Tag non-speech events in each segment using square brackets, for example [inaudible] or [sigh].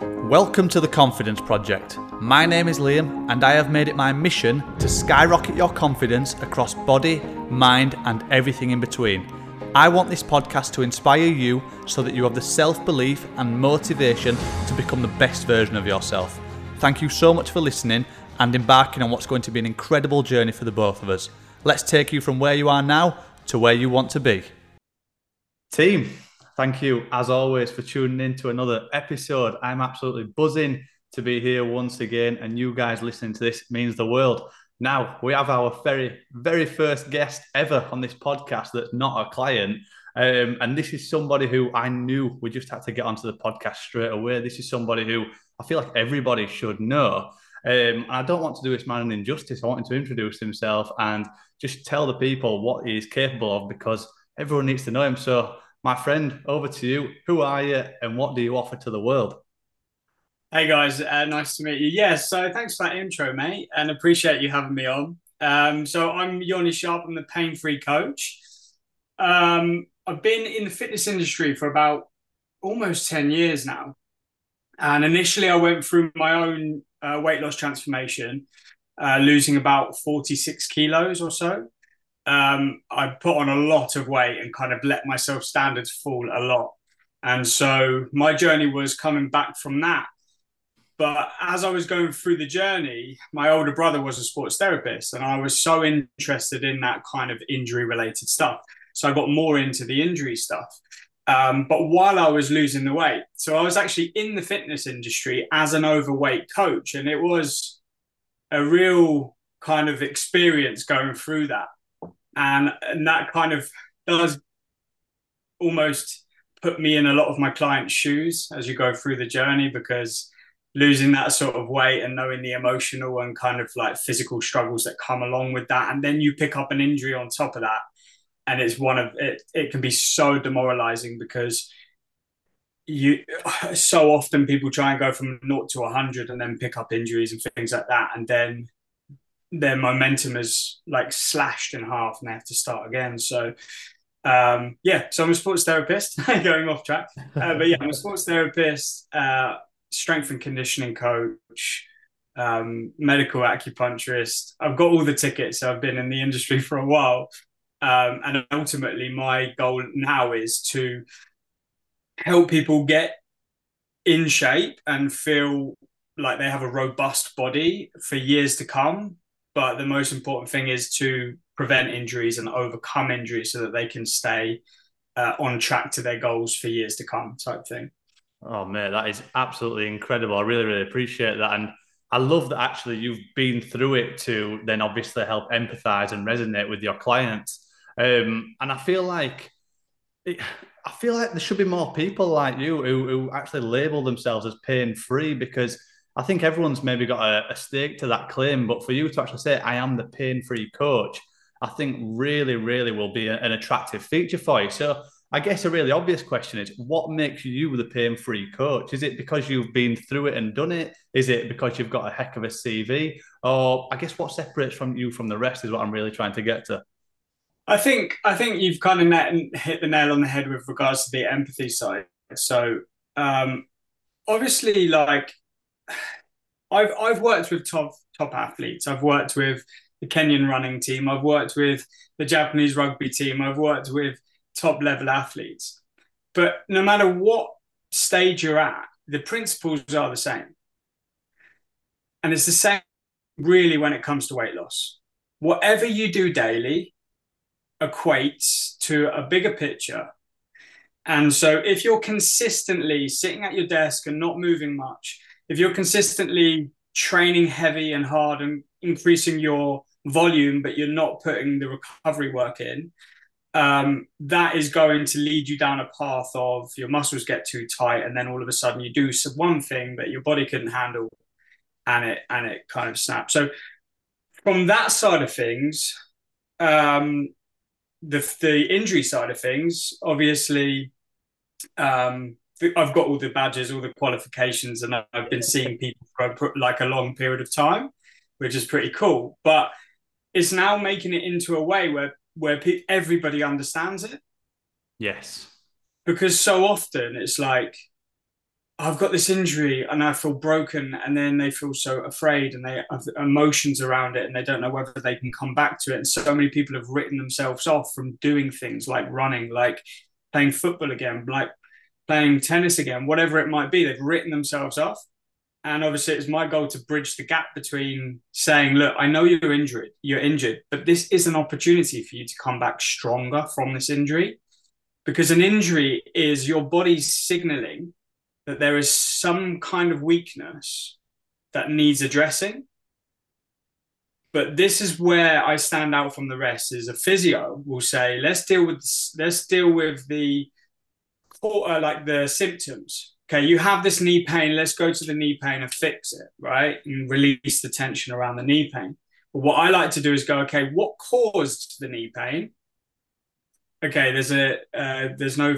Welcome to the Confidence Project. My name is Liam, and I have made it my mission to skyrocket your confidence across body, mind, and everything in between. I want this podcast to inspire you so that you have the self belief and motivation to become the best version of yourself. Thank you so much for listening and embarking on what's going to be an incredible journey for the both of us. Let's take you from where you are now to where you want to be. Team, thank you as always for tuning in to another episode. I'm absolutely buzzing to be here once again, and you guys listening to this means the world. Now, we have our very, very first guest ever on this podcast that's not a client. Um, and this is somebody who I knew we just had to get onto the podcast straight away. This is somebody who I feel like everybody should know. Um, I don't want to do this man an injustice. I want him to introduce himself and just tell the people what he is capable of because everyone needs to know him. So, my friend, over to you. Who are you and what do you offer to the world? Hey guys, uh, nice to meet you. Yeah, so thanks for that intro, mate, and appreciate you having me on. Um, so I'm Yoni Sharp. I'm the pain free coach. Um, I've been in the fitness industry for about almost 10 years now. And initially, I went through my own uh, weight loss transformation, uh, losing about 46 kilos or so. Um, I put on a lot of weight and kind of let myself standards fall a lot. And so my journey was coming back from that. But as I was going through the journey, my older brother was a sports therapist, and I was so interested in that kind of injury related stuff. So I got more into the injury stuff. Um, but while I was losing the weight, so I was actually in the fitness industry as an overweight coach, and it was a real kind of experience going through that, and and that kind of does almost put me in a lot of my clients' shoes as you go through the journey because losing that sort of weight and knowing the emotional and kind of like physical struggles that come along with that, and then you pick up an injury on top of that and it's one of it it can be so demoralizing because you [sighs] so often people try and go from naught to 100 and then pick up injuries and things like that and then their momentum is like slashed in half and they have to start again. So um, yeah so i'm a sports therapist [laughs] going off track. Uh, but yeah i'm a sports therapist uh, strength and conditioning coach um, medical acupuncturist. I've got all the tickets so i've been in the industry [laughs] for a while. Um, and ultimately, my goal now is to help people get in shape and feel like they have a robust body for years to come. But the most important thing is to prevent injuries and overcome injuries so that they can stay uh, on track to their goals for years to come, type thing. Oh, mate, that is absolutely incredible. I really, really appreciate that. And I love that actually you've been through it to then obviously help empathize and resonate with your clients. Um, and I feel like it, I feel like there should be more people like you who, who actually label themselves as pain free because I think everyone's maybe got a, a stake to that claim. But for you to actually say, I am the pain free coach, I think really, really will be a, an attractive feature for you. So I guess a really obvious question is what makes you the pain free coach? Is it because you've been through it and done it? Is it because you've got a heck of a CV? Or I guess what separates from you from the rest is what I'm really trying to get to. I think I think you've kind of hit the nail on the head with regards to the empathy side. So um, obviously, like I've I've worked with top top athletes. I've worked with the Kenyan running team. I've worked with the Japanese rugby team. I've worked with top level athletes. But no matter what stage you're at, the principles are the same. And it's the same really when it comes to weight loss. Whatever you do daily, equates to a bigger picture. And so if you're consistently sitting at your desk and not moving much, if you're consistently training heavy and hard and increasing your volume, but you're not putting the recovery work in, um, that is going to lead you down a path of your muscles get too tight, and then all of a sudden you do one thing that your body couldn't handle, and it and it kind of snaps. So from that side of things, um, the the injury side of things, obviously, um, I've got all the badges, all the qualifications, and I've been seeing people for like a long period of time, which is pretty cool. But it's now making it into a way where where pe- everybody understands it. Yes, because so often it's like I've got this injury and I feel broken, and then they feel so afraid and they have emotions around it and they don't know whether they can come back to it. And so many people have written themselves off from doing things like running, like playing football again, like playing tennis again, whatever it might be. They've written themselves off. And obviously, it's my goal to bridge the gap between saying, "Look, I know you're injured, you're injured, but this is an opportunity for you to come back stronger from this injury." Because an injury is your body's signaling that there is some kind of weakness that needs addressing. But this is where I stand out from the rest. Is a physio will say, let's deal with let's deal with the uh, like the symptoms. Okay, you have this knee pain. Let's go to the knee pain and fix it, right? And release the tension around the knee pain. But what I like to do is go, okay, what caused the knee pain? Okay, there's a uh, there's no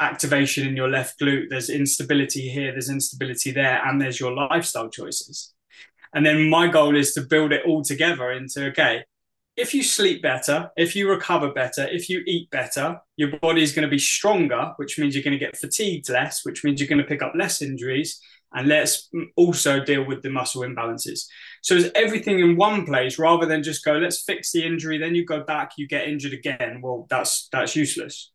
activation in your left glute, there's instability here, there's instability there, and there's your lifestyle choices. And then my goal is to build it all together into okay, if you sleep better, if you recover better, if you eat better, your body is going to be stronger, which means you're going to get fatigued less, which means you're going to pick up less injuries. And let's also deal with the muscle imbalances. So it's everything in one place rather than just go, let's fix the injury, then you go back, you get injured again. Well, that's that's useless.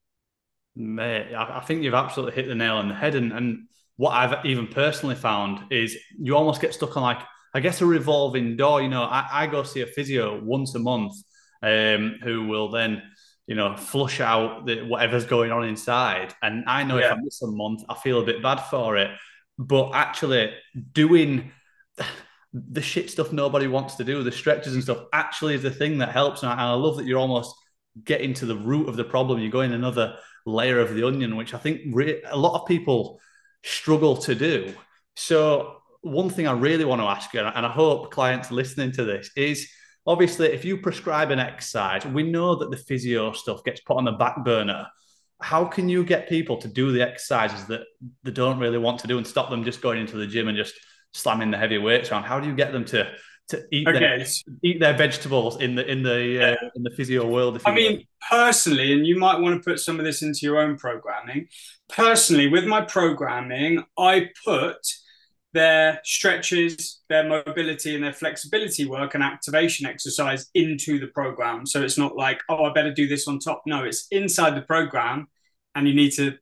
Mate, I, think you've absolutely hit the nail on the head. And, and what I've even personally found is you almost get stuck on like, I guess, a revolving door. You know, I, I go see a physio once a month um, who will then, you know, flush out the, whatever's going on inside. And I know yeah. if I miss a month, I feel a bit bad for it. But actually, doing the shit stuff nobody wants to do, the stretches and stuff, actually is the thing that helps. And I, love that you're almost getting to the root of the problem. You're going another layer of the onion, which I think re- a lot of people struggle to do. So, one thing I really want to ask you, and I hope clients listening to this, is obviously if you prescribe an exercise, we know that the physio stuff gets put on the back burner. How can you get people to do the exercises that they don't really want to do and stop them just going into the gym and just slamming the heavy weights around? How do you get them to to eat okay. their, eat their vegetables in the in the uh, in the physio world. I mean, personally, and you might want to put some of this into your own programming. Personally, with my programming, I put their stretches, their mobility, and their flexibility work and activation exercise into the program. So it's not like, oh, I better do this on top. No, it's inside the program, and you need to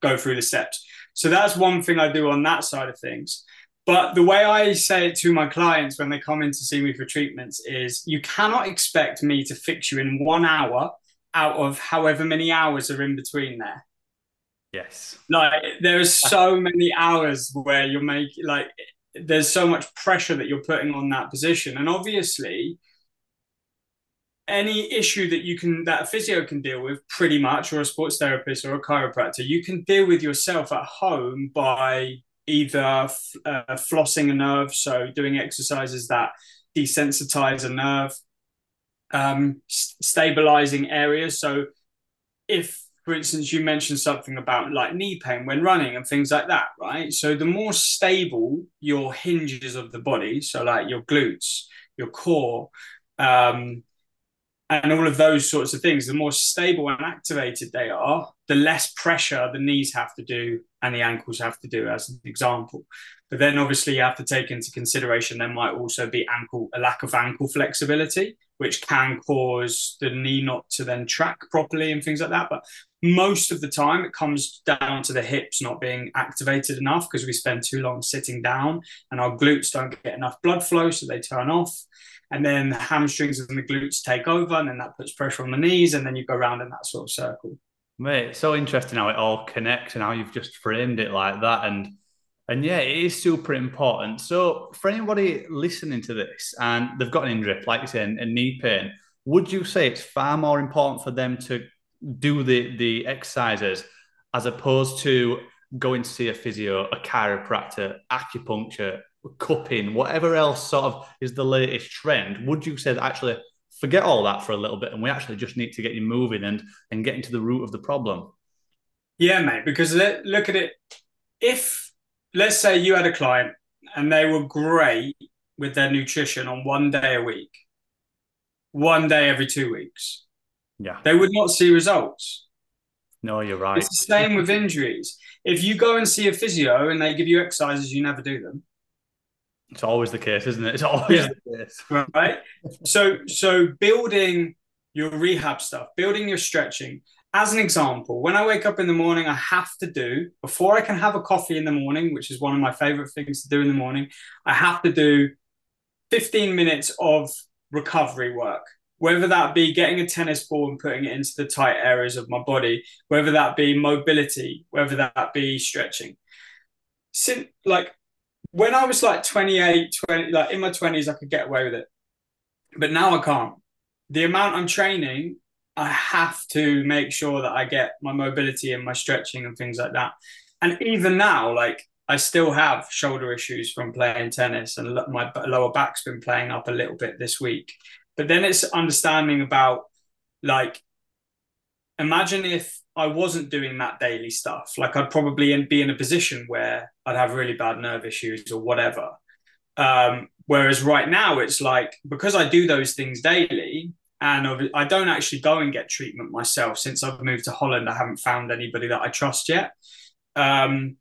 go through the steps. So that's one thing I do on that side of things. But the way I say it to my clients when they come in to see me for treatments is you cannot expect me to fix you in one hour out of however many hours are in between there. Yes. Like there's so many hours where you're making like there's so much pressure that you're putting on that position. And obviously, any issue that you can that a physio can deal with pretty much or a sports therapist or a chiropractor you can deal with yourself at home by either uh, flossing a nerve, so doing exercises that desensitize a nerve, um, stabilizing areas. So, if, for instance, you mentioned something about like knee pain when running and things like that, right? So, the more stable your hinges of the body, so like your glutes, your core, um, and all of those sorts of things, the more stable and activated they are, the less pressure the knees have to do and the ankles have to do, as an example. But then obviously you have to take into consideration there might also be ankle a lack of ankle flexibility, which can cause the knee not to then track properly and things like that. But most of the time it comes down to the hips not being activated enough because we spend too long sitting down and our glutes don't get enough blood flow, so they turn off and then the hamstrings and the glutes take over, and then that puts pressure on the knees, and then you go around in that sort of circle. Mate, so interesting how it all connects and how you've just framed it like that, and and yeah, it is super important. So for anybody listening to this and they've got an injury, like you said, a knee pain, would you say it's far more important for them to do the the exercises as opposed to going to see a physio, a chiropractor, acupuncture, cupping, whatever else sort of is the latest trend, would you say that actually forget all that for a little bit and we actually just need to get you moving and and getting to the root of the problem? Yeah, mate, because look at it. If let's say you had a client and they were great with their nutrition on one day a week, one day every two weeks, yeah, they would not see results. No, you're right. It's the same with injuries. If you go and see a physio and they give you exercises, you never do them. It's always the case, isn't it? It's always yeah. the case. Right. so so building your rehab stuff, building your stretching. As an example, when I wake up in the morning, I have to do, before I can have a coffee in the morning, which is one of my favorite things to do in the morning, I have to do 15 minutes of recovery work whether that be getting a tennis ball and putting it into the tight areas of my body, whether that be mobility, whether that be stretching. Since, like when I was like 28, 20, like in my 20s, I could get away with it. But now I can't. The amount I'm training, I have to make sure that I get my mobility and my stretching and things like that. And even now, like I still have shoulder issues from playing tennis, and my lower back's been playing up a little bit this week. But then it's understanding about like, imagine if I wasn't doing that daily stuff. Like I'd probably be in a position where I'd have really bad nerve issues or whatever. Um, whereas right now it's like because I do those things daily, and I don't actually go and get treatment myself since I've moved to Holland. I haven't found anybody that I trust yet. Um,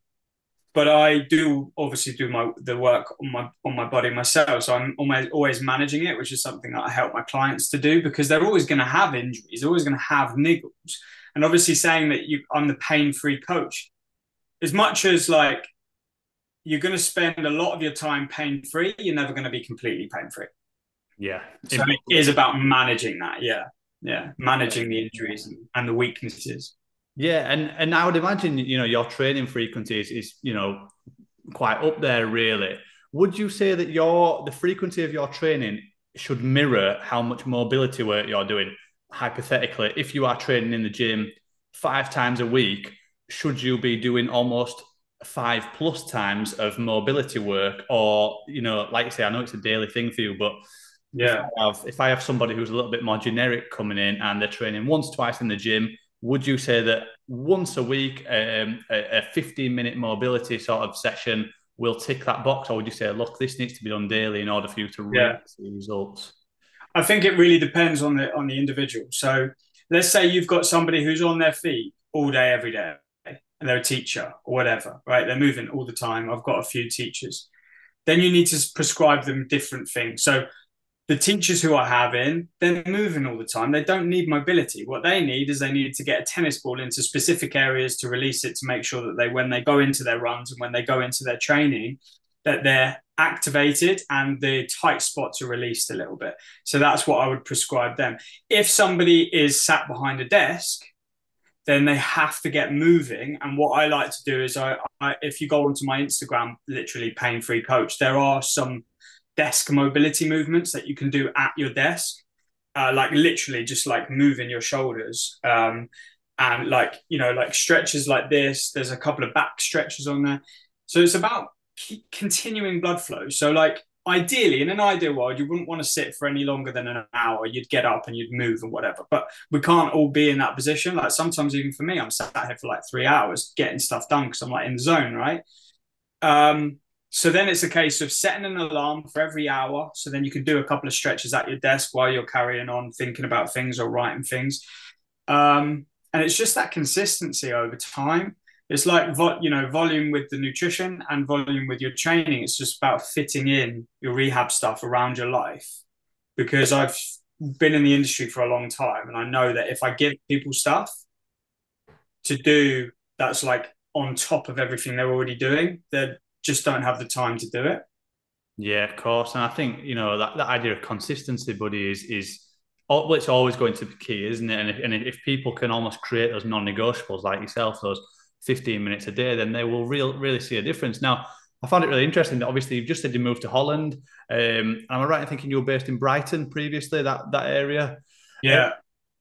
but I do obviously do my the work on my on my body myself. So I'm always always managing it, which is something that I help my clients to do because they're always going to have injuries, always going to have niggles, and obviously saying that you I'm the pain free coach, as much as like you're going to spend a lot of your time pain free, you're never going to be completely pain free. Yeah, so it is about managing that. Yeah, yeah, managing the injuries and the weaknesses. Yeah, and and I would imagine you know your training frequency is, is you know quite up there really. Would you say that your the frequency of your training should mirror how much mobility work you're doing? Hypothetically, if you are training in the gym five times a week, should you be doing almost five plus times of mobility work, or you know, like I say, I know it's a daily thing for you, but yeah, if I have, if I have somebody who's a little bit more generic coming in and they're training once, twice in the gym would you say that once a week, um, a, a 15 minute mobility sort of session will tick that box? Or would you say, look, this needs to be done daily in order for you to yeah. see results? I think it really depends on the on the individual. So let's say you've got somebody who's on their feet all day, every day, and they're a teacher or whatever, right? They're moving all the time. I've got a few teachers. Then you need to prescribe them different things. So the teachers who have in, they're moving all the time. They don't need mobility. What they need is they need to get a tennis ball into specific areas to release it to make sure that they, when they go into their runs and when they go into their training, that they're activated and the tight spots are released a little bit. So that's what I would prescribe them. If somebody is sat behind a desk, then they have to get moving. And what I like to do is, I, I if you go onto my Instagram, literally pain free coach, there are some desk mobility movements that you can do at your desk, uh, like literally just like moving your shoulders. Um, and like, you know, like stretches like this. There's a couple of back stretches on there. So it's about continuing blood flow. So, like, ideally, in an ideal world, you wouldn't want to sit for any longer than an hour. You'd get up and you'd move and whatever. But we can't all be in that position. Like sometimes, even for me, I'm sat here for like three hours getting stuff done because I'm like in the zone, right? Um, so then it's a case of setting an alarm for every hour. So then you can do a couple of stretches at your desk while you're carrying on thinking about things or writing things. Um, and it's just that consistency over time. It's like vo- you know volume with the nutrition and volume with your training. It's just about fitting in your rehab stuff around your life. Because I've been in the industry for a long time, and I know that if I give people stuff to do that's like on top of everything they're already doing, they're just don't have the time to do it. Yeah, of course. And I think, you know, that, that idea of consistency, buddy, is is well, it's always going to be key, isn't it? And if, and if people can almost create those non-negotiables like yourself, those 15 minutes a day, then they will real, really see a difference. Now, I found it really interesting that obviously you've just said you moved to Holland. Um, am I right in thinking you were based in Brighton previously, that that area? Yeah.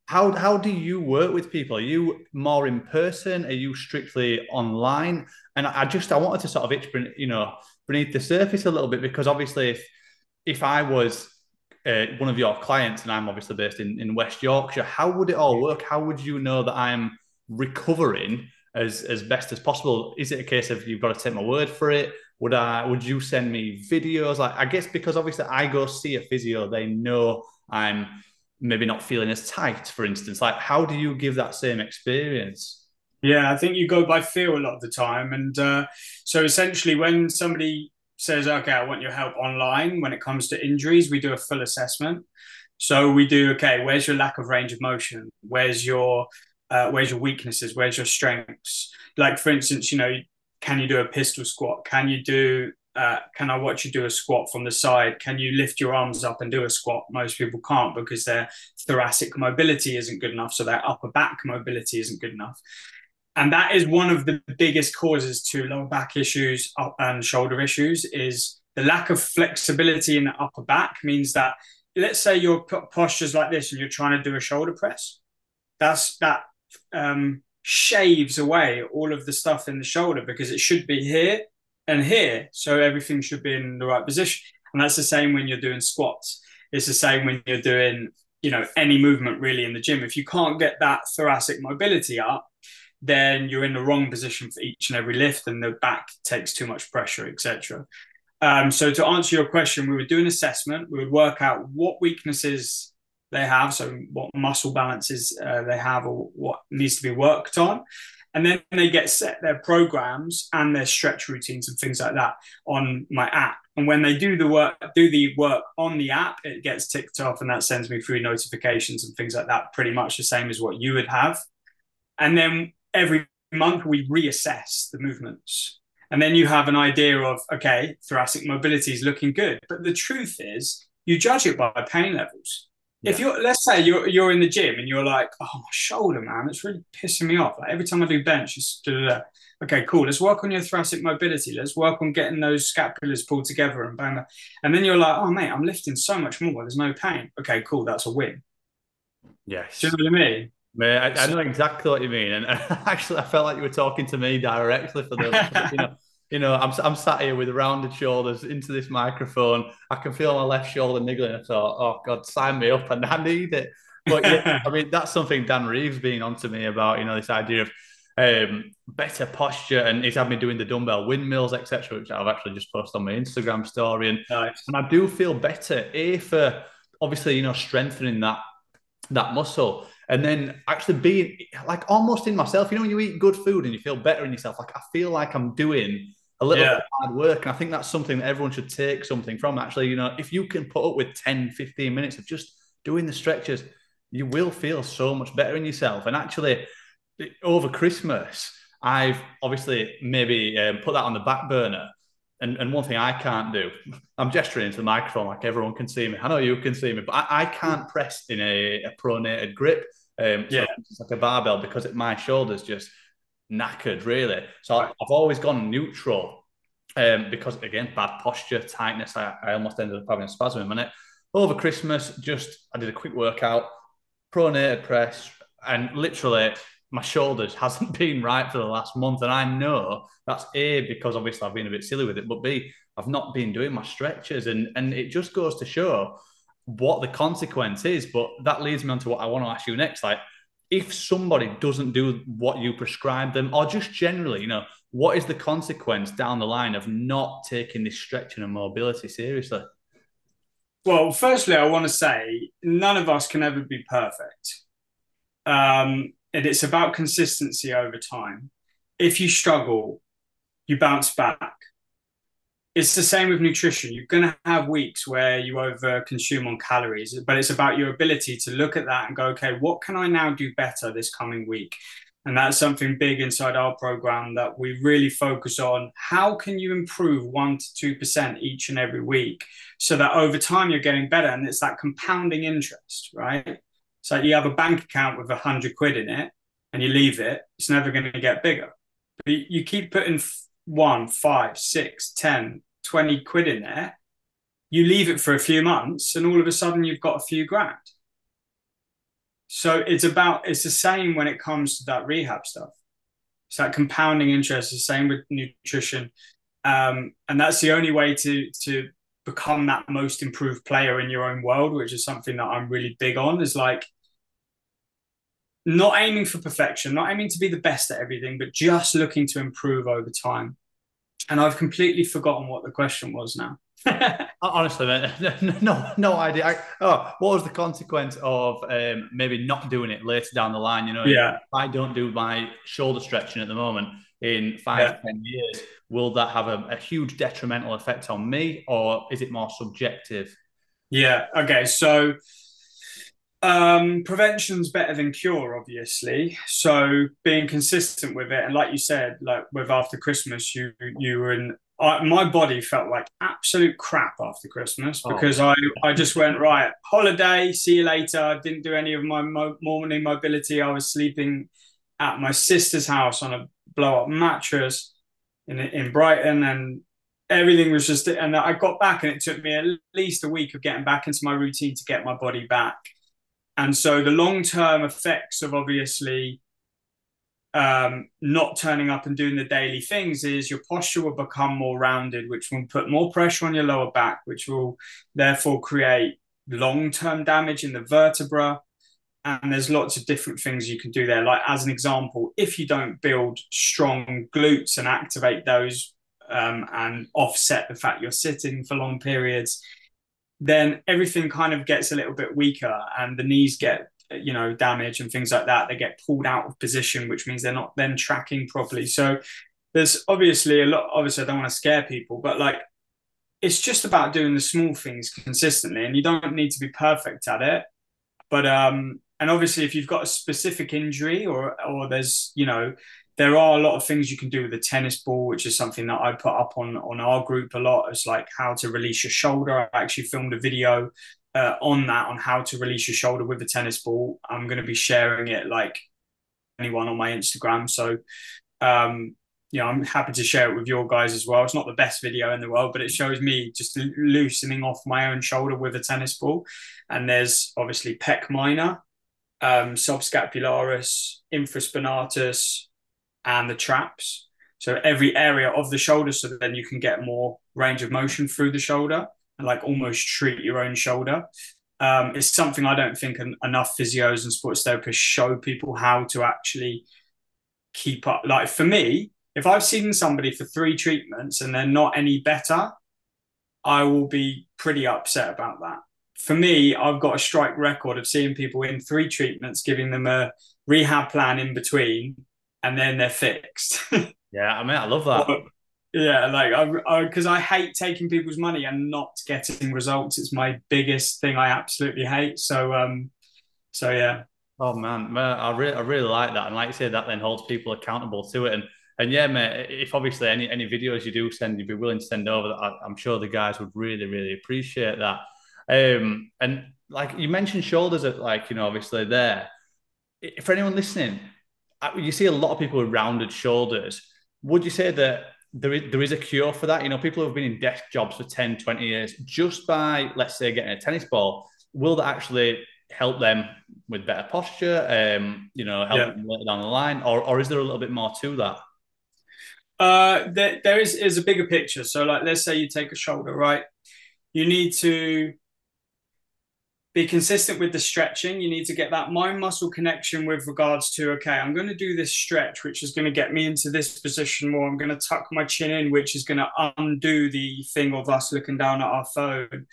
How how do you work with people? Are you more in person? Are you strictly online? And I just I wanted to sort of itch, you know, beneath the surface a little bit because obviously if if I was uh, one of your clients and I'm obviously based in, in West Yorkshire, how would it all work? How would you know that I'm recovering as as best as possible? Is it a case of you've got to take my word for it? Would I would you send me videos? Like I guess because obviously I go see a physio, they know I'm maybe not feeling as tight, for instance? Like, how do you give that same experience? Yeah, I think you go by feel a lot of the time. And uh, so essentially, when somebody says, okay, I want your help online when it comes to injuries, we do a full assessment. So we do, okay, where's your lack of range of motion? Where's your uh, where's your weaknesses? Where's your strengths? Like for instance, you know, can you do a pistol squat? Can you do uh, can I watch you do a squat from the side? Can you lift your arms up and do a squat? Most people can't because their thoracic mobility isn't good enough, so their upper back mobility isn't good enough. And that is one of the biggest causes to lower back issues and shoulder issues is the lack of flexibility in the upper back means that let's say your posture's like this and you're trying to do a shoulder press that's that um, shaves away all of the stuff in the shoulder because it should be here and here. So everything should be in the right position. And that's the same when you're doing squats. It's the same when you're doing, you know, any movement really in the gym. If you can't get that thoracic mobility up, then you're in the wrong position for each and every lift, and the back takes too much pressure, etc. Um, so to answer your question, we would do an assessment. We would work out what weaknesses they have, so what muscle balances uh, they have, or what needs to be worked on. And then they get set their programs and their stretch routines and things like that on my app. And when they do the work, do the work on the app, it gets ticked off, and that sends me through notifications and things like that. Pretty much the same as what you would have. And then every month we reassess the movements. And then you have an idea of, okay, thoracic mobility is looking good. But the truth is, you judge it by pain levels. Yeah. If you're, let's say you're you're in the gym and you're like, oh my shoulder, man, it's really pissing me off. Like every time I do bench, it's okay, cool. Let's work on your thoracic mobility. Let's work on getting those scapulars pulled together and bang. And then you're like, oh mate, I'm lifting so much more. There's no pain. Okay, cool. That's a win. Yes. Do you know what I mean? Mate, I, I know exactly what you mean, and [laughs] actually, I felt like you were talking to me directly for the, you know, you know, I'm I'm sat here with rounded shoulders into this microphone. I can feel my left shoulder niggling. I thought, oh God, sign me up, and I need it. But yeah, [laughs] I mean, that's something Dan Reeves been on to me about. You know, this idea of um, better posture, and he's had me doing the dumbbell windmills, etc., which I've actually just posted on my Instagram story, and nice. and I do feel better. A for obviously, you know, strengthening that that muscle and then actually being like almost in myself. You know, when you eat good food and you feel better in yourself, like I feel like I'm doing a little yeah. hard work. And I think that's something that everyone should take something from. Actually, you know, if you can put up with 10, 15 minutes of just doing the stretches, you will feel so much better in yourself. And actually, over Christmas, I've obviously maybe um, put that on the back burner. And, and one thing I can't do, [laughs] I'm gesturing into the microphone like everyone can see me. I know you can see me, but I, I can't press in a, a pronated grip. Um, so yeah. it's like a barbell because it, my shoulders just knackered, really. So I've always gone neutral um, because, again, bad posture, tightness. I, I almost ended up having a spasm in a minute. Over Christmas, just I did a quick workout, pronated press, and literally my shoulders [laughs] hasn't been right for the last month. And I know that's A, because obviously I've been a bit silly with it, but B, I've not been doing my stretches. And, and it just goes to show what the consequence is. But that leads me on to what I want to ask you next. Like, if somebody doesn't do what you prescribe them, or just generally, you know, what is the consequence down the line of not taking this stretching and mobility seriously? Well, firstly, I want to say none of us can ever be perfect. Um, and it's about consistency over time. If you struggle, you bounce back it's the same with nutrition. You're going to have weeks where you over consume on calories, but it's about your ability to look at that and go, okay, what can I now do better this coming week? And that's something big inside our program that we really focus on. How can you improve one to 2% each and every week so that over time you're getting better? And it's that compounding interest, right? So you have a bank account with a hundred quid in it and you leave it, it's never going to get bigger. But you keep putting one, five, six, ten, 20 quid in there, you leave it for a few months, and all of a sudden you've got a few grand. So it's about it's the same when it comes to that rehab stuff. It's that compounding interest. The same with nutrition, um, and that's the only way to to become that most improved player in your own world, which is something that I'm really big on. Is like not aiming for perfection, not aiming to be the best at everything, but just looking to improve over time. And I've completely forgotten what the question was now. [laughs] Honestly, man, [laughs] no, no idea. I, oh, what was the consequence of um, maybe not doing it later down the line? You know, yeah. if I don't do my shoulder stretching at the moment in five yeah. ten years, will that have a, a huge detrimental effect on me, or is it more subjective? Yeah. Okay. So um, prevention's better than cure, obviously. So being consistent with it, and like you said, like with after Christmas, you you were in. I, my body felt like absolute crap after Christmas oh. because oh. I I just went right holiday. See you later. I didn't do any of my mo- morning mobility. I was sleeping at my sister's house on a blow up mattress in in Brighton, and everything was just. And I got back, and it took me at least a week of getting back into my routine to get my body back and so the long term effects of obviously um, not turning up and doing the daily things is your posture will become more rounded, which will put more pressure on your lower back, which will therefore create long term damage in the vertebra. And there's lots of different things you can do there. Like, as an example, if you don't build strong glutes and activate those um, and offset the fact you're sitting for long periods, then everything kind of gets a little bit weaker and the knees get you know damage and things like that. They get pulled out of position which means they're not then tracking properly. So there's obviously a lot obviously i don't want to scare people but like it's just about doing the small things consistently and you don't need to be perfect at it. But um and obviously if you've got a specific injury or or there's you know there are a lot of things you can do with a tennis ball, which is something that I put up on on our group a lot. It's like how to release your shoulder. I actually filmed a video uh, on that on how to release your shoulder with a tennis ball. I'm going to be sharing it like anyone on my Instagram. So, um, you know, I'm happy to share it with your guys as well. It's not the best video in the world, but it shows me just loosening off my own shoulder with a tennis ball. And there's obviously pec minor, um, subscapularis, infraspinatus, and the traps. So every area of the shoulder, so then you can get more range of motion through the shoulder and like almost treat your own shoulder. Um, it's something I don't think enough physios and sports therapists show people how to actually keep up. Like for me, if I've seen somebody for three treatments and they're not any better, I will be pretty upset about that. For me, I've got a strike record of seeing people in three treatments, giving them a rehab plan in between, and then they're fixed. [laughs] yeah, I mean, I love that. But, yeah, like I because I, I, hate taking people's money and not getting results. It's my biggest thing I absolutely hate. So um, so yeah. Oh man, man I really I really like that, and like you said, that then holds people accountable to it. And and yeah, mate, if obviously any any videos you do send, you'd be willing to send over, I, I'm sure the guys would really really appreciate that. Um, and like you mentioned, shoulders are like you know obviously there. For anyone listening, you see a lot of people with rounded shoulders. Would you say that there is, there is a cure for that? You know, people who have been in desk jobs for 10, 20 years, just by, let's say, getting a tennis ball, will that actually help them with better posture, um, you know, help yeah. them later down the line? Or, or is there a little bit more to that? Uh, there, there is, is a bigger picture. So, like, let's say you take a shoulder, right? You need to be consistent with the stretching. You need to get that mind muscle connection with regards to, okay, I'm going to do this stretch, which is going to get me into this position more. I'm going to tuck my chin in, which is going to undo the thing of us looking down at our phone.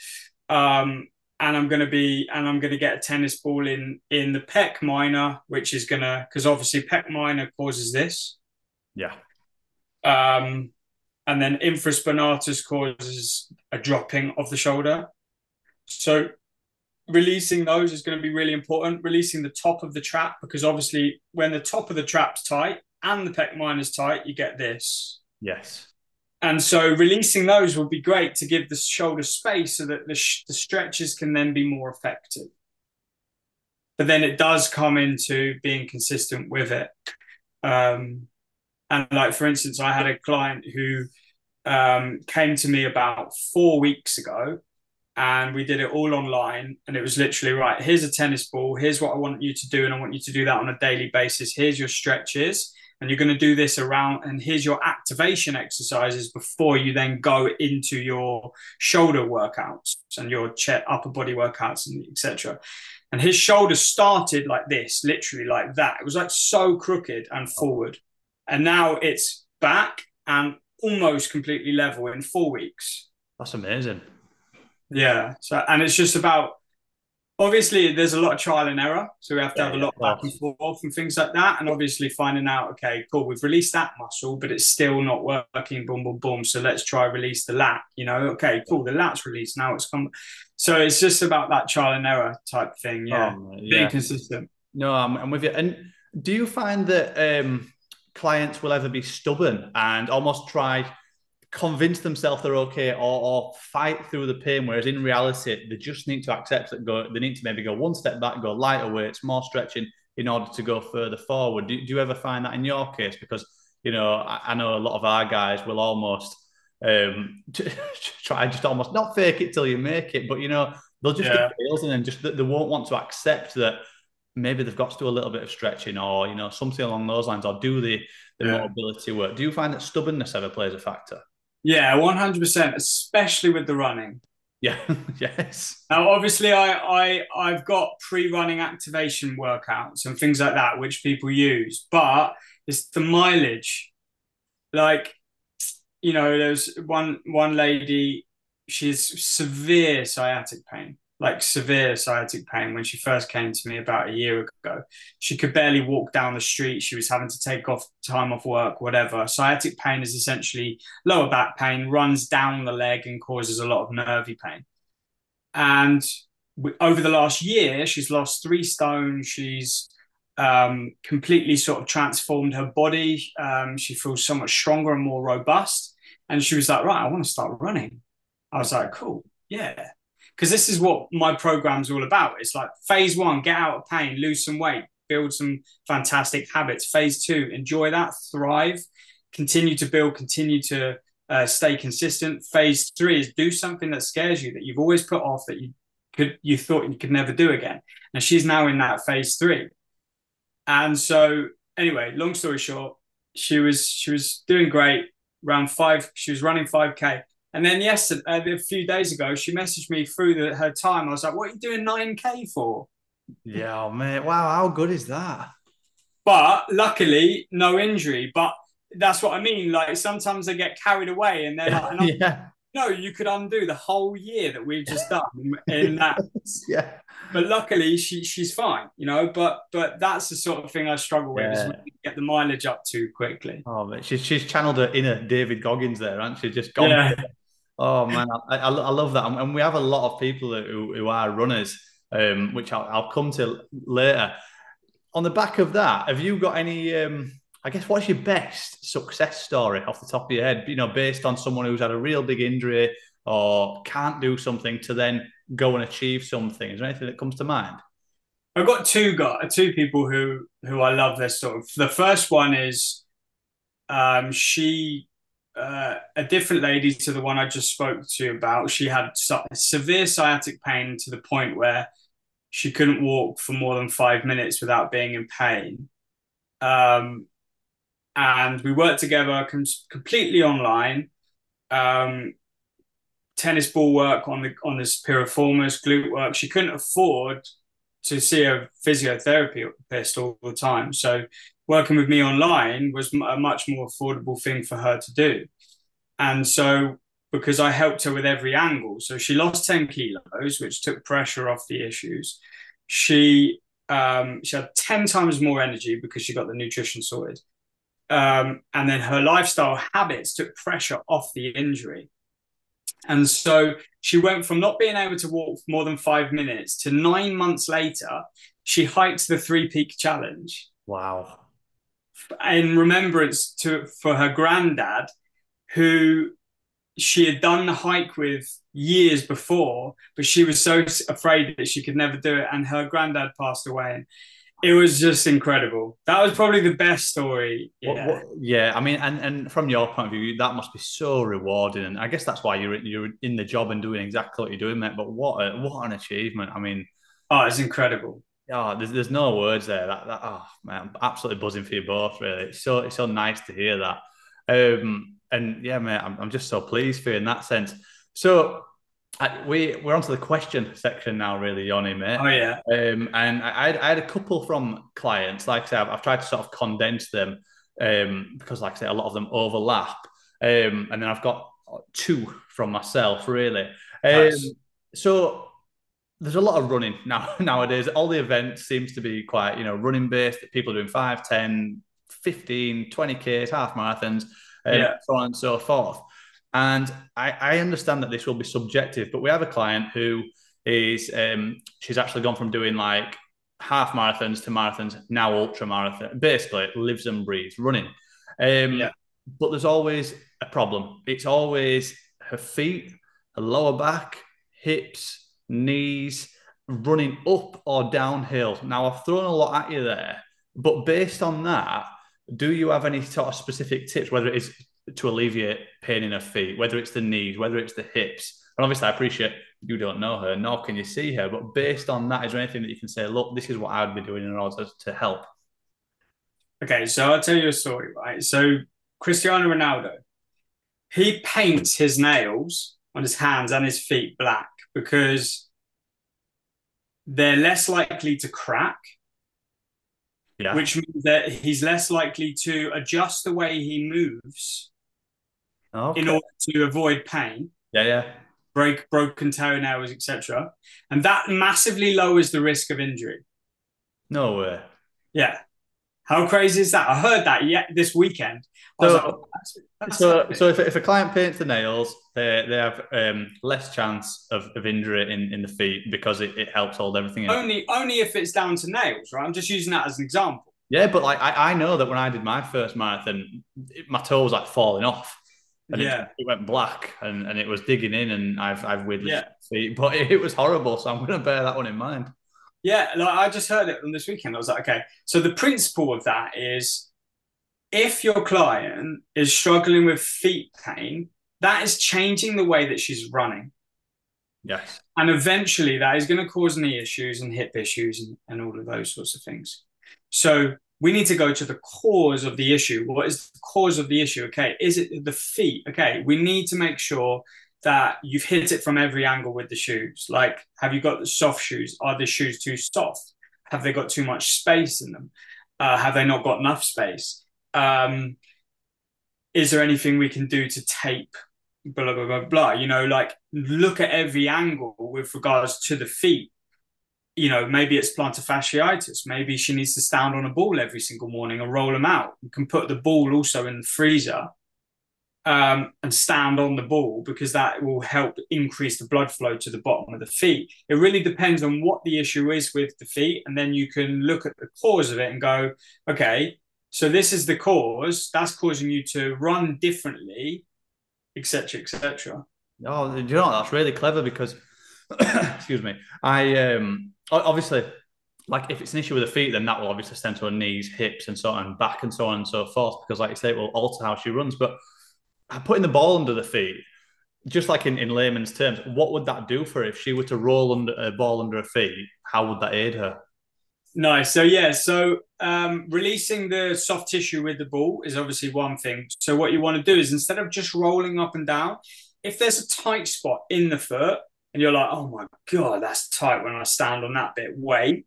Um, and I'm going to be, and I'm going to get a tennis ball in, in the pec minor, which is going to, because obviously pec minor causes this. Yeah. Um, and then infraspinatus causes a dropping of the shoulder. So releasing those is going to be really important. Releasing the top of the trap because obviously when the top of the trap's tight and the pec minor is tight, you get this. Yes. And so releasing those will be great to give the shoulder space so that the, sh- the stretches can then be more effective. But then it does come into being consistent with it. Um, and like for instance, I had a client who um, came to me about four weeks ago and we did it all online and it was literally right here's a tennis ball here's what i want you to do and i want you to do that on a daily basis here's your stretches and you're going to do this around and here's your activation exercises before you then go into your shoulder workouts and your chest, upper body workouts and etc and his shoulders started like this literally like that. It was like so crooked and forward. And now it's back and almost completely level in four weeks. That's amazing. Yeah. So, and it's just about obviously there's a lot of trial and error. So we have to yeah, have a lot yeah, back and forth and things like that. And obviously finding out, okay, cool, we've released that muscle, but it's still not working. Boom, boom, boom. So let's try release the lat. You know, okay, cool, the lat's released. Now it's come. So it's just about that trial and error type thing. Yeah. Oh, yeah. Being consistent. No, I'm, I'm with you. And do you find that um, clients will ever be stubborn and almost try convince themselves they're okay or, or, fight through the pain whereas in reality they just need to accept that go they need to maybe go one step back go lighter weights more stretching in order to go further forward do, do you ever find that in your case because you know I, I know a lot of our guys will almost um, [laughs] try just almost not fake it till you make it but you know they'll just yeah. get fails and then just they won't want to accept that maybe they've got to do a little bit of stretching or you know something along those lines or do the the yeah. mobility work do you find that stubbornness ever plays a factor yeah, one hundred percent, especially with the running. Yeah. [laughs] yes. Now, obviously, I I I've got pre-running activation workouts and things like that which people use, but it's the mileage. Like, you know, there's one one lady. She's severe sciatic pain like severe sciatic pain when she first came to me about a year ago. She could barely walk down the street. She was having to take off time off work, whatever. Sciatic pain is essentially lower back pain, runs down the leg and causes a lot of nervy pain. And over the last year, she's lost three stone. She's um, completely sort of transformed her body. Um, she feels so much stronger and more robust. And she was like, right, I want to start running. I was like, cool, yeah because this is what my program's all about. It's like phase one, get out of pain, lose some weight, build some fantastic habits. Phase two, enjoy that, thrive, continue to build, continue to uh, stay consistent. Phase three is do something that scares you that you've always put off that you could you thought you could never do again. And she's now in that phase three. And so anyway, long story short, she was she was doing great. Around five, she was running 5k. And then yesterday, a few days ago, she messaged me through the, her time. I was like, "What are you doing 9k for?" Yeah, oh, man. Wow, how good is that? But luckily, no injury. But that's what I mean. Like sometimes they get carried away, and they're like, [laughs] yeah. "No, you could undo the whole year that we've just done in [laughs] that." yeah. But luckily, she she's fine, you know. But but that's the sort of thing I struggle with yeah. is get the mileage up too quickly. Oh, man. she's she's channeled her inner David Goggins there, hasn't she? Just gone. Yeah. [laughs] Oh man, I, I, love that, and we have a lot of people who, who are runners, um, which I'll, I'll come to later. On the back of that, have you got any? Um, I guess what's your best success story off the top of your head? You know, based on someone who's had a real big injury or can't do something to then go and achieve something. Is there anything that comes to mind? I've got two got two people who who I love this sort of. The first one is um, she uh, a different lady to the one I just spoke to about. She had severe sciatic pain to the point where she couldn't walk for more than five minutes without being in pain. Um, and we worked together com- completely online. Um, tennis ball work on the on this piriformis, glute work. She couldn't afford to see a physiotherapist all the time, so working with me online was a much more affordable thing for her to do. And so, because I helped her with every angle, so she lost 10 kilos, which took pressure off the issues. She um, she had 10 times more energy because she got the nutrition sorted. Um, and then her lifestyle habits took pressure off the injury. And so she went from not being able to walk more than five minutes to nine months later, she hiked the three peak challenge. Wow in remembrance to for her granddad, who she had done the hike with years before, but she was so afraid that she could never do it, and her granddad passed away. And it was just incredible. That was probably the best story. Yeah, what, what, yeah. I mean, and and from your point of view, that must be so rewarding, and I guess that's why you're you're in the job and doing exactly what you're doing, mate. But what a, what an achievement! I mean, oh, it's incredible. Oh, there's, there's no words there. That, that oh man, I'm absolutely buzzing for you both. Really, it's so it's so nice to hear that. Um, and yeah, mate, I'm, I'm just so pleased for you in that sense. So I, we we're onto the question section now, really, Yoni, mate. Oh yeah. Um, and I, I had a couple from clients. Like I said, I've, I've tried to sort of condense them um, because, like I said, a lot of them overlap. Um, and then I've got two from myself, really. Um, so there's a lot of running [laughs] now nowadays. All the events seems to be quite, you know, running based. People are doing 5, 10, 15, 20 Ks, half marathons, um, yeah. so on and so forth. And I, I, understand that this will be subjective, but we have a client who is um, she's actually gone from doing like half marathons to marathons, now ultra marathon. Basically, lives and breathes running. Um, yeah. But there's always a problem. It's always her feet, her lower back, hips, knees, running up or downhill. Now, I've thrown a lot at you there, but based on that, do you have any sort of specific tips, whether it is to alleviate pain in her feet, whether it's the knees, whether it's the hips? And obviously, I appreciate you don't know her, nor can you see her. But based on that, is there anything that you can say, look, this is what I'd be doing in order to help? Okay, so I'll tell you a story, right? So Cristiano Ronaldo, he paints his nails on his hands and his feet black because they're less likely to crack, yeah. which means that he's less likely to adjust the way he moves okay. in order to avoid pain. Yeah, yeah break broken toenails, etc. And that massively lowers the risk of injury. No way. Yeah. How crazy is that? I heard that yet this weekend. So, like, oh, that's, that's so, so if, if a client paints the nails, they, they have um, less chance of, of injury in, in the feet because it, it helps hold everything in. Only only if it's down to nails, right? I'm just using that as an example. Yeah, but like I, I know that when I did my first marathon, my toe was like falling off and yeah. it, it, went black and, and it was digging in and I've I've weirdly yeah. feet, but it, [laughs] it was horrible. So I'm going to bear that one in mind. Yeah, like I just heard it on this weekend. I was like, okay. So the principle of that is if your client is struggling with feet pain, that is changing the way that she's running. Yes. And eventually that is going to cause knee issues and hip issues and, and all of those sorts of things. So we need to go to the cause of the issue. What is the cause of the issue? Okay, is it the feet? Okay, we need to make sure that you've hit it from every angle with the shoes. Like, have you got the soft shoes? Are the shoes too soft? Have they got too much space in them? Uh, have they not got enough space? Um, is there anything we can do to tape? Blah blah blah blah. You know, like look at every angle with regards to the feet you know, maybe it's plantar fasciitis. Maybe she needs to stand on a ball every single morning and roll them out. You can put the ball also in the freezer um, and stand on the ball because that will help increase the blood flow to the bottom of the feet. It really depends on what the issue is with the feet. And then you can look at the cause of it and go, okay, so this is the cause that's causing you to run differently, etc., etc. Oh, you know, that's really clever because, [coughs] excuse me, I, um, obviously, like if it's an issue with the feet, then that will obviously stem to her knees, hips, and so on, back and so on and so forth. Because, like you say, it will alter how she runs. But putting the ball under the feet, just like in, in layman's terms, what would that do for her if she were to roll under a ball under her feet? How would that aid her? Nice. So yeah, so um, releasing the soft tissue with the ball is obviously one thing. So what you want to do is instead of just rolling up and down, if there's a tight spot in the foot, and you're like, oh my God, that's tight when I stand on that bit. Wait,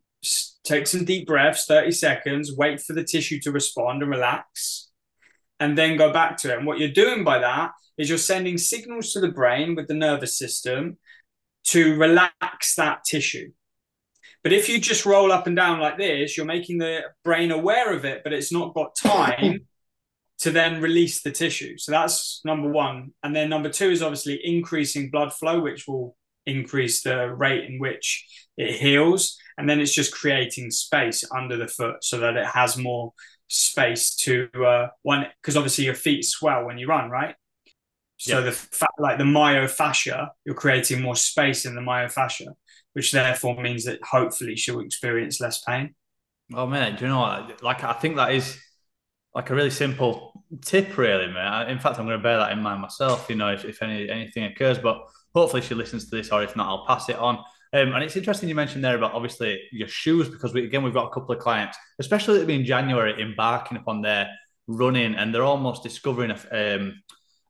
take some deep breaths, 30 seconds, wait for the tissue to respond and relax, and then go back to it. And what you're doing by that is you're sending signals to the brain with the nervous system to relax that tissue. But if you just roll up and down like this, you're making the brain aware of it, but it's not got time [laughs] to then release the tissue. So that's number one. And then number two is obviously increasing blood flow, which will increase the rate in which it heals. And then it's just creating space under the foot so that it has more space to uh, one, because obviously your feet swell when you run, right? So the fa- like the myofascia, you're creating more space in the myofascia, which therefore means that hopefully she'll experience less pain. Oh man, do you know what? Like I think that is like a really simple tip, really, man. In fact, I'm going to bear that in mind myself. You know, if, if any anything occurs, but hopefully she listens to this, or if not, I'll pass it on. Um, and it's interesting you mentioned there about obviously your shoes because we, again we've got a couple of clients, especially in January, embarking upon their running, and they're almost discovering a, um,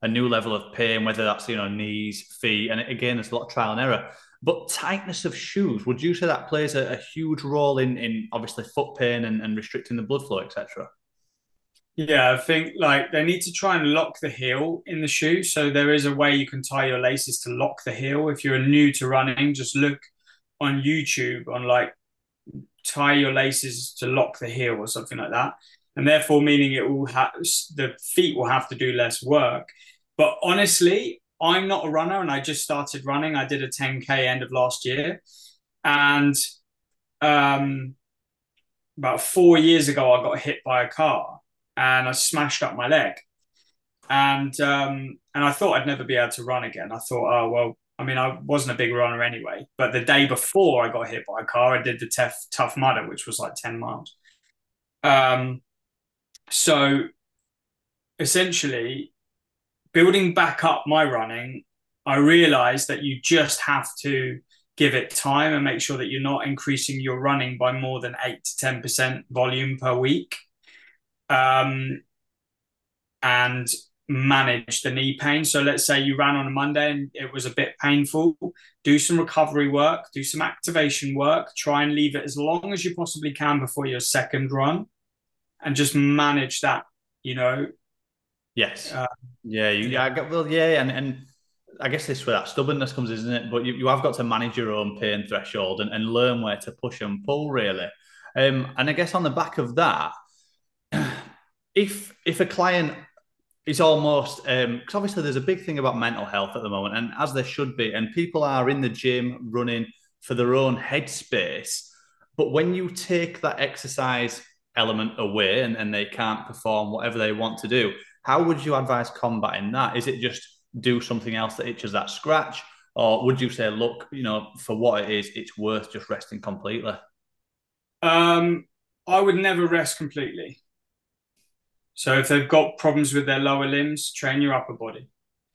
a new level of pain, whether that's you know knees, feet, and again there's a lot of trial and error. But tightness of shoes, would you say that plays a, a huge role in in obviously foot pain and, and restricting the blood flow, etc.? Yeah, I think like they need to try and lock the heel in the shoe. So there is a way you can tie your laces to lock the heel. If you're new to running, just look on YouTube on like tie your laces to lock the heel or something like that. And therefore meaning it will have the feet will have to do less work. But honestly, I'm not a runner and I just started running. I did a 10k end of last year. And um about four years ago I got hit by a car and I smashed up my leg. And um, and I thought I'd never be able to run again. I thought, oh well, I mean, I wasn't a big runner anyway. But the day before I got hit by a car, I did the tough tough mudder, which was like ten miles. Um, so essentially, building back up my running, I realized that you just have to give it time and make sure that you're not increasing your running by more than eight to ten percent volume per week um, and manage the knee pain. So let's say you ran on a Monday and it was a bit painful. Do some recovery work, do some activation work, try and leave it as long as you possibly can before your second run and just manage that, you know. Yes. Uh, yeah, you yeah, well, yeah, and and I guess this where that stubbornness comes, isn't it? But you, you have got to manage your own pain threshold and, and learn where to push and pull, really. Um, and I guess on the back of that, if if a client is almost because um, obviously there's a big thing about mental health at the moment, and as there should be, and people are in the gym running for their own headspace. But when you take that exercise element away and, and they can't perform whatever they want to do, how would you advise combating that? Is it just do something else that itches that scratch? Or would you say, look, you know, for what it is, it's worth just resting completely? Um, I would never rest completely. So if they've got problems with their lower limbs, train your upper body.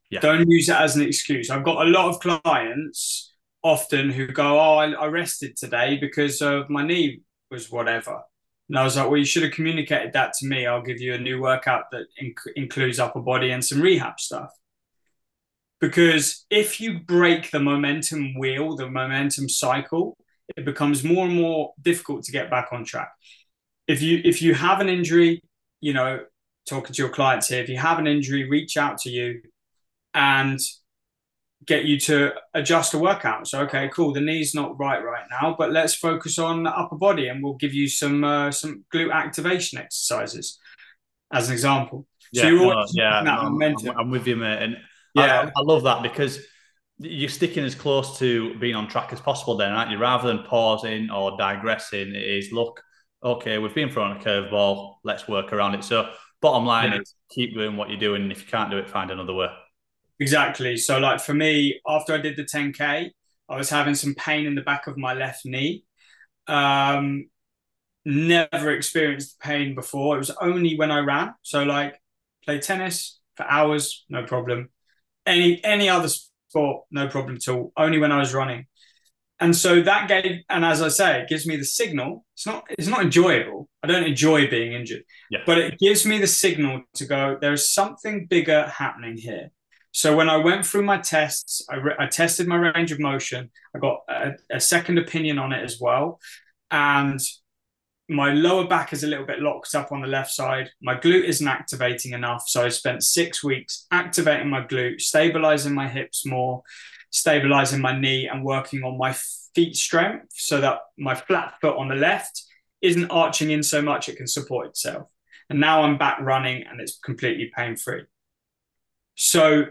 Yeah. Don't use it as an excuse. I've got a lot of clients often who go, "Oh, I, rested today because of my knee was whatever." And I was like, "Well, you should have communicated that to me. I'll give you a new workout that inc- includes upper body and some rehab stuff." Because if you break the momentum wheel, the momentum cycle, it becomes more and more difficult to get back on track. If you if you have an injury, you know, talking to your clients here, if you have an injury, reach out to you and get you to adjust a workout. So, okay, cool. The knee's not right right now, but let's focus on the upper body, and we'll give you some uh, some glute activation exercises as an example. Yeah, so no, yeah, I'm, I'm, with you, mate. And yeah, I, I, love that because you're sticking as close to being on track as possible. Then, aren't you? Rather than pausing or digressing, it is look. Okay, we've been thrown a curveball. Let's work around it. So bottom line yeah. is keep doing what you're doing. If you can't do it, find another way. Exactly. So, like for me, after I did the 10K, I was having some pain in the back of my left knee. Um, never experienced pain before. It was only when I ran. So, like, play tennis for hours, no problem. Any any other sport, no problem at all. Only when I was running. And so that gave, and as I say, it gives me the signal. It's not, it's not enjoyable. I don't enjoy being injured, yeah. but it gives me the signal to go. There is something bigger happening here. So when I went through my tests, I, re- I tested my range of motion. I got a, a second opinion on it as well, and my lower back is a little bit locked up on the left side. My glute isn't activating enough. So I spent six weeks activating my glute, stabilizing my hips more, stabilizing my knee and working on my feet strength so that my flat foot on the left isn't arching in so much it can support itself. And now I'm back running and it's completely pain free. So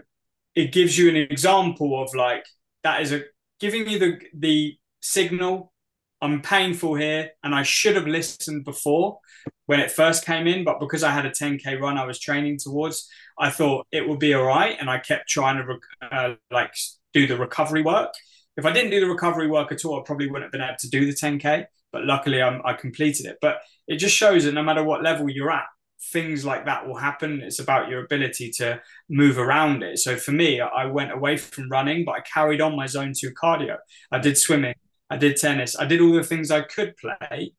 it gives you an example of like that is a giving you the the signal I'm painful here and I should have listened before when it first came in but because I had a 10k run I was training towards I thought it would be all right and I kept trying to uh, like do the recovery work. If I didn't do the recovery work at all, I probably wouldn't have been able to do the 10K. But luckily, I'm, I completed it. But it just shows that no matter what level you're at, things like that will happen. It's about your ability to move around it. So for me, I went away from running, but I carried on my zone two cardio. I did swimming, I did tennis, I did all the things I could play,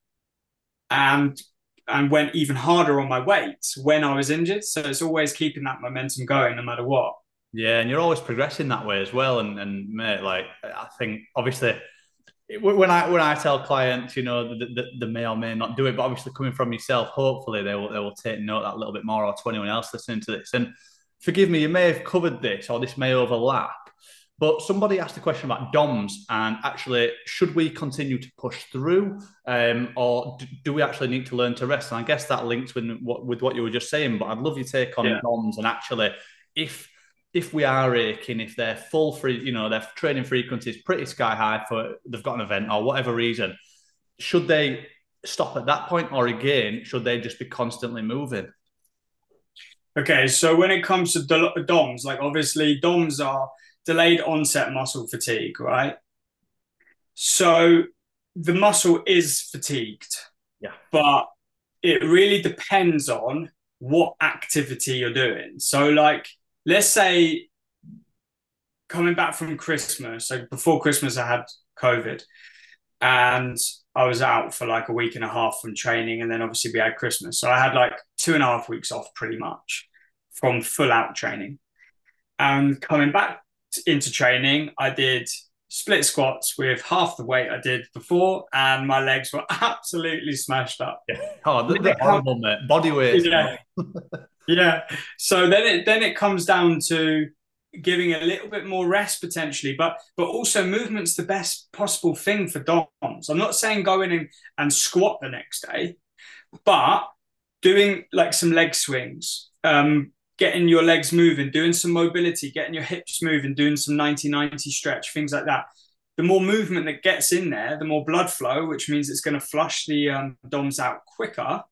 and and went even harder on my weights when I was injured. So it's always keeping that momentum going no matter what. Yeah, and you're always progressing that way as well. And and mate, like I think obviously when I when I tell clients, you know, that they may or may not do it, but obviously coming from yourself, hopefully they will they will take note that a little bit more, or to anyone else listening to this. And forgive me, you may have covered this, or this may overlap. But somebody asked a question about DOMs and actually, should we continue to push through, um, or do we actually need to learn to rest? And I guess that links with what with what you were just saying. But I'd love your take on yeah. DOMs and actually, if if we are aching, if they're full free, you know, their training frequency is pretty sky high for they've got an event or whatever reason, should they stop at that point, or again, should they just be constantly moving? Okay, so when it comes to DOMs, like obviously DOMs are delayed onset muscle fatigue, right? So the muscle is fatigued. Yeah. But it really depends on what activity you're doing. So like let's say coming back from Christmas, so before Christmas, I had COVID and I was out for like a week and a half from training. And then obviously we had Christmas. So I had like two and a half weeks off pretty much from full out training. And coming back into training, I did split squats with half the weight I did before, and my legs were [laughs] absolutely smashed up. Yeah. Oh, they're horrible, mate. Body weight. Yeah. [laughs] yeah. So then it then it comes down to giving a little bit more rest potentially, but but also movement's the best possible thing for DOMs. I'm not saying go in and, and squat the next day, but doing like some leg swings, um, getting your legs moving, doing some mobility, getting your hips moving, doing some 90-90 stretch, things like that. The more movement that gets in there, the more blood flow, which means it's going to flush the um, DOMs out quicker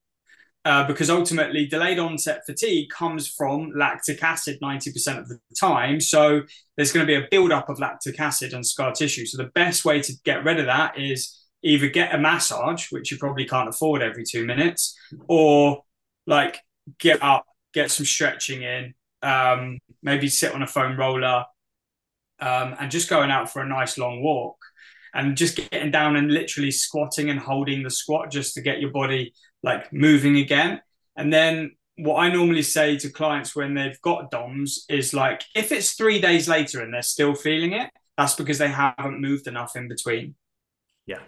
uh, because ultimately delayed onset fatigue comes from lactic acid 90% of the time. So there's going to be a buildup of lactic acid and scar tissue. So the best way to get rid of that is either get a massage, which you probably can't afford every two minutes, or like get up, get some stretching in, um, maybe sit on a foam roller, um, and just going out for a nice long walk and just getting down and literally squatting and holding the squat just to get your body like moving again. And then what I normally say to clients when they've got DOMs is like, if it's three days later and they're still feeling it, that's because they haven't moved enough in between. Yeah.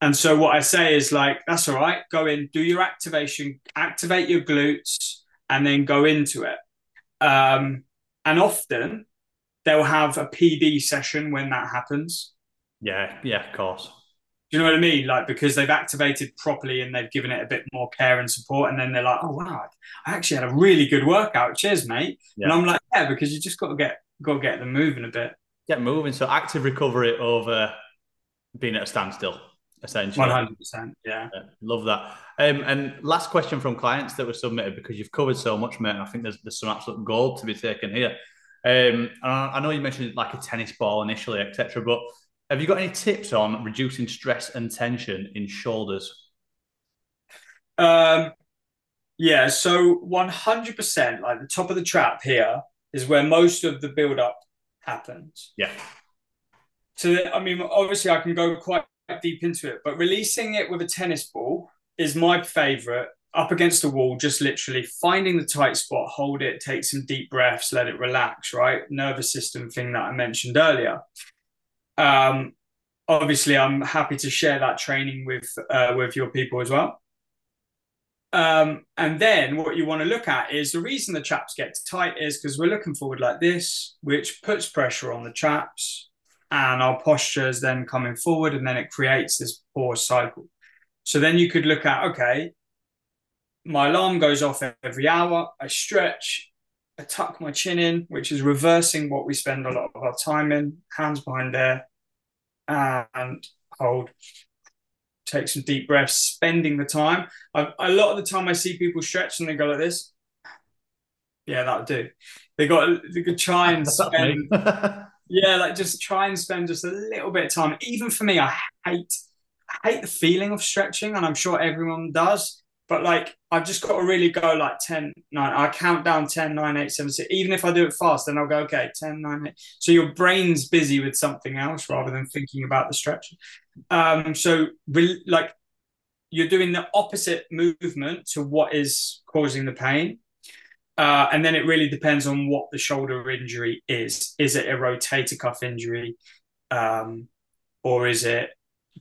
And so what I say is like, that's all right. Go in, do your activation, activate your glutes, and then go into it. Um, and often they'll have a PB session when that happens. Yeah, yeah, of course. Do you know what I mean? Like because they've activated properly and they've given it a bit more care and support, and then they're like, "Oh wow, I actually had a really good workout. Cheers, mate." Yeah. And I'm like, "Yeah," because you just got to get got to get them moving a bit. Get moving. So active recovery over being at a standstill, essentially. One hundred percent. Yeah. Love that. Um, and last question from clients that were submitted because you've covered so much, mate. I think there's there's some absolute gold to be taken here. Um, I know you mentioned like a tennis ball initially, etc. But have you got any tips on reducing stress and tension in shoulders? Um, yeah, so 100%, like the top of the trap here is where most of the build up happens. Yeah. So, I mean, obviously, I can go quite deep into it, but releasing it with a tennis ball is my favorite. Up against the wall, just literally finding the tight spot, hold it, take some deep breaths, let it relax, right? Nervous system thing that I mentioned earlier. Um, obviously, I'm happy to share that training with uh, with your people as well. Um, and then what you want to look at is the reason the traps get tight is because we're looking forward like this, which puts pressure on the traps, and our posture is then coming forward, and then it creates this poor cycle. So then you could look at okay, my alarm goes off every hour. I stretch, I tuck my chin in, which is reversing what we spend a lot of our time in, hands behind there, and hold. Take some deep breaths, spending the time. I, a lot of the time, I see people stretch and they go like this. Yeah, that'll do. They got they could try and [laughs] spend. yeah, like just try and spend just a little bit of time. Even for me, I hate I hate the feeling of stretching, and I'm sure everyone does. But like, I've just got to really go like 10, 9. I count down 10, 9, 8, 7, 6. Even if I do it fast, then I'll go, okay, 10, 9, 8. So your brain's busy with something else rather than thinking about the stretch. Um, so, re- like, you're doing the opposite movement to what is causing the pain. Uh, and then it really depends on what the shoulder injury is. Is it a rotator cuff injury? Um, or is it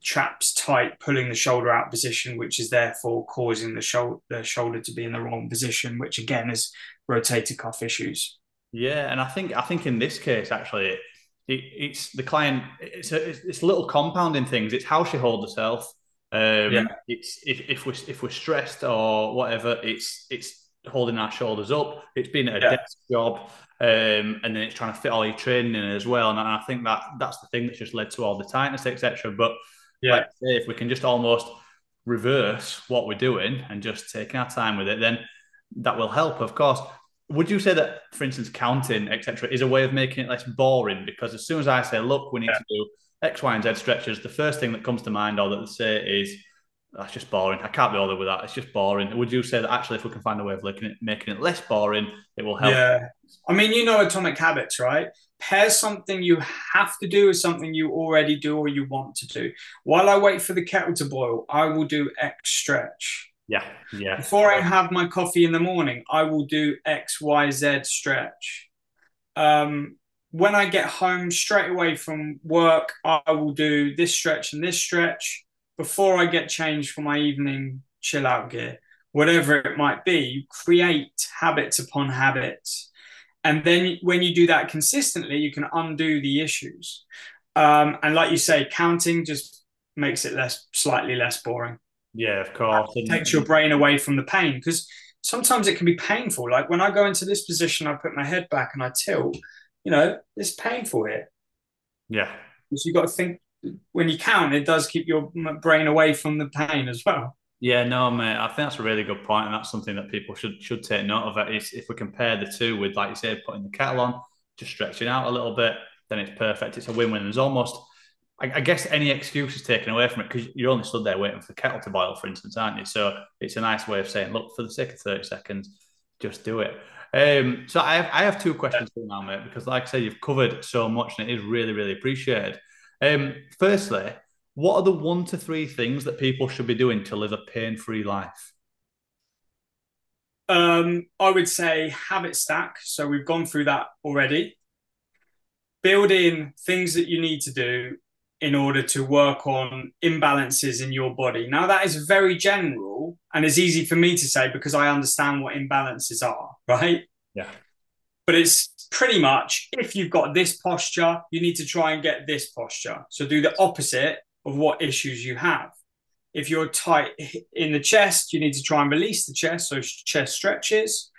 traps tight, pulling the shoulder out position, which is therefore causing the shoulder the shoulder to be in the wrong position, which again is rotator cuff issues. Yeah, and I think I think in this case actually, it, it's the client. It's a, it's little compounding things. It's how she holds herself. Um, yeah. It's if, if we're if we're stressed or whatever, it's it's holding our shoulders up. It's been a yeah. desk job, um, and then it's trying to fit all your training in as well. And I think that that's the thing that's just led to all the tightness, etc. But yeah, like say, if we can just almost reverse what we're doing and just taking our time with it, then that will help. Of course, would you say that, for instance, counting, etc., is a way of making it less boring? Because as soon as I say, look, we need yeah. to do X, Y, and Z stretches, the first thing that comes to mind or that they say is, that's just boring. I can't be bothered with that. It's just boring. Would you say that actually, if we can find a way of making it, making it less boring, it will help? Yeah. I mean, you know Atomic Habits, right? Pair something you have to do with something you already do or you want to do. While I wait for the kettle to boil, I will do X stretch. Yeah, yeah. Before I have my coffee in the morning, I will do X, Y, Z stretch. Um, when I get home straight away from work, I will do this stretch and this stretch before I get changed for my evening chill out gear, whatever it might be. You create habits upon habits. And then when you do that consistently, you can undo the issues. Um, and like you say, counting just makes it less, slightly less boring. Yeah, of course. It takes your brain away from the pain because sometimes it can be painful. Like when I go into this position, I put my head back and I tilt, you know, it's painful here. Yeah. Because you've got to think when you count, it does keep your brain away from the pain as well. Yeah, no, mate. I think that's a really good point, and that's something that people should should take note of. Is if we compare the two with, like you said, putting the kettle on, just stretching out a little bit, then it's perfect. It's a win-win. There's almost I, I guess any excuse is taken away from it because you're only stood there waiting for the kettle to boil, for instance, aren't you? So it's a nice way of saying, look, for the sake of 30 seconds, just do it. Um, so I have, I have two questions for you now, mate, because like I said, you've covered so much and it is really, really appreciated. Um, firstly, what are the one to three things that people should be doing to live a pain free life? Um, I would say habit stack. So we've gone through that already. Build in things that you need to do in order to work on imbalances in your body. Now, that is very general and it's easy for me to say because I understand what imbalances are, right? Yeah. But it's pretty much if you've got this posture, you need to try and get this posture. So do the opposite of what issues you have. If you're tight in the chest, you need to try and release the chest. So chest stretches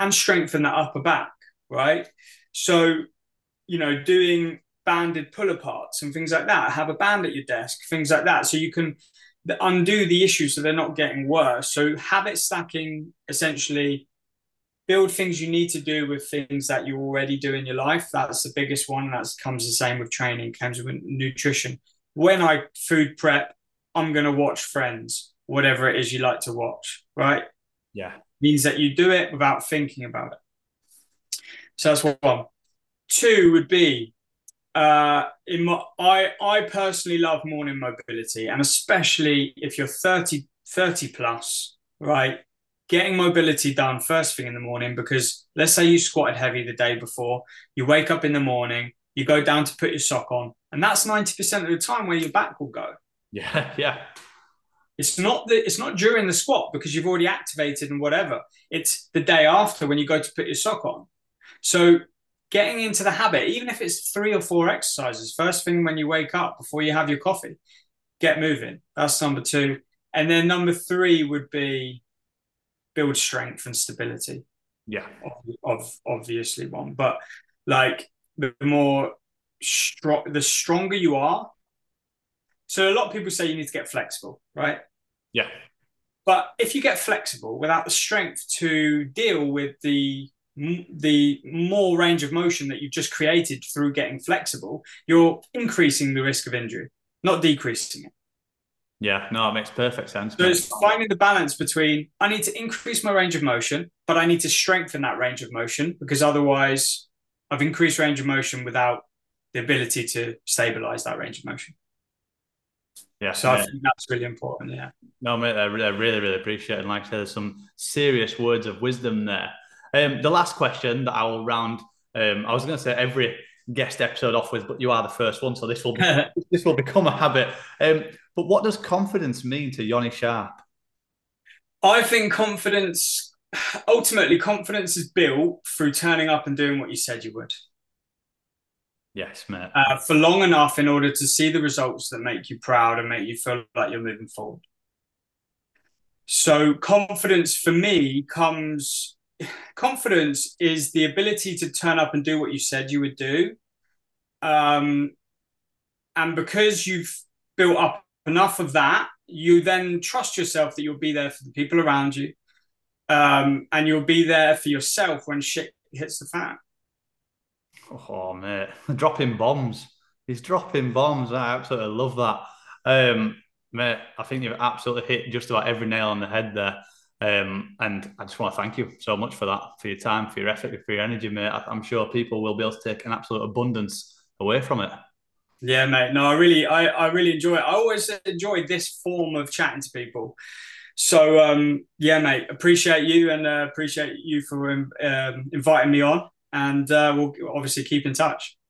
and strengthen that upper back, right? So, you know, doing banded pull aparts and things like that. Have a band at your desk, things like that. So you can undo the issues so they're not getting worse. So habit stacking essentially build things you need to do with things that you already do in your life. That's the biggest one. That comes the same with training, comes with nutrition. When I food prep, I'm going to watch Friends, whatever it is you like to watch, right? Yeah. Means that you do it without thinking about it. So that's one. Two would be uh, in my, I, I personally love morning mobility, and especially if you're 30, 30 plus, right? Getting mobility done first thing in the morning because let's say you squatted heavy the day before, you wake up in the morning, you go down to put your sock on, and that's 90% of the time where your back will go. Yeah, [laughs] yeah. It's not the it's not during the squat because you've already activated and whatever. It's the day after when you go to put your sock on. So getting into the habit, even if it's three or four exercises, first thing when you wake up before you have your coffee, get moving. That's number two. And then number three would be build strength and stability. Yeah. Of, of obviously one. But like the more strong the stronger you are. So a lot of people say you need to get flexible, right? Yeah. But if you get flexible without the strength to deal with the the more range of motion that you've just created through getting flexible, you're increasing the risk of injury, not decreasing it. Yeah, no, it makes perfect sense. So it's finding the balance between I need to increase my range of motion, but I need to strengthen that range of motion because otherwise I've increased range of motion without the ability to stabilize that range of motion. Yeah. So I think that's really important. Yeah. No, mate, I really, really appreciate it. And like I said, there's some serious words of wisdom there. Um, the last question that I will round, um, I was going to say every guest episode off with, but you are the first one, so this will be, [laughs] this will become a habit. Um, but what does confidence mean to Yoni Sharp? I think confidence, ultimately, confidence is built through turning up and doing what you said you would. Yes, mate. Uh, for long enough in order to see the results that make you proud and make you feel like you're moving forward. So, confidence for me comes, [sighs] confidence is the ability to turn up and do what you said you would do. Um, and because you've built up enough of that, you then trust yourself that you'll be there for the people around you. Um, and you'll be there for yourself when shit hits the fan. Oh, mate, [laughs] dropping bombs. He's dropping bombs. I absolutely love that. Um, mate, I think you've absolutely hit just about every nail on the head there. Um, and I just want to thank you so much for that, for your time, for your effort, for your energy, mate. I'm sure people will be able to take an absolute abundance away from it. Yeah, mate. No, I really, I, I really enjoy it. I always enjoy this form of chatting to people. So, um, yeah, mate, appreciate you and uh, appreciate you for um, inviting me on. And uh, we'll obviously keep in touch.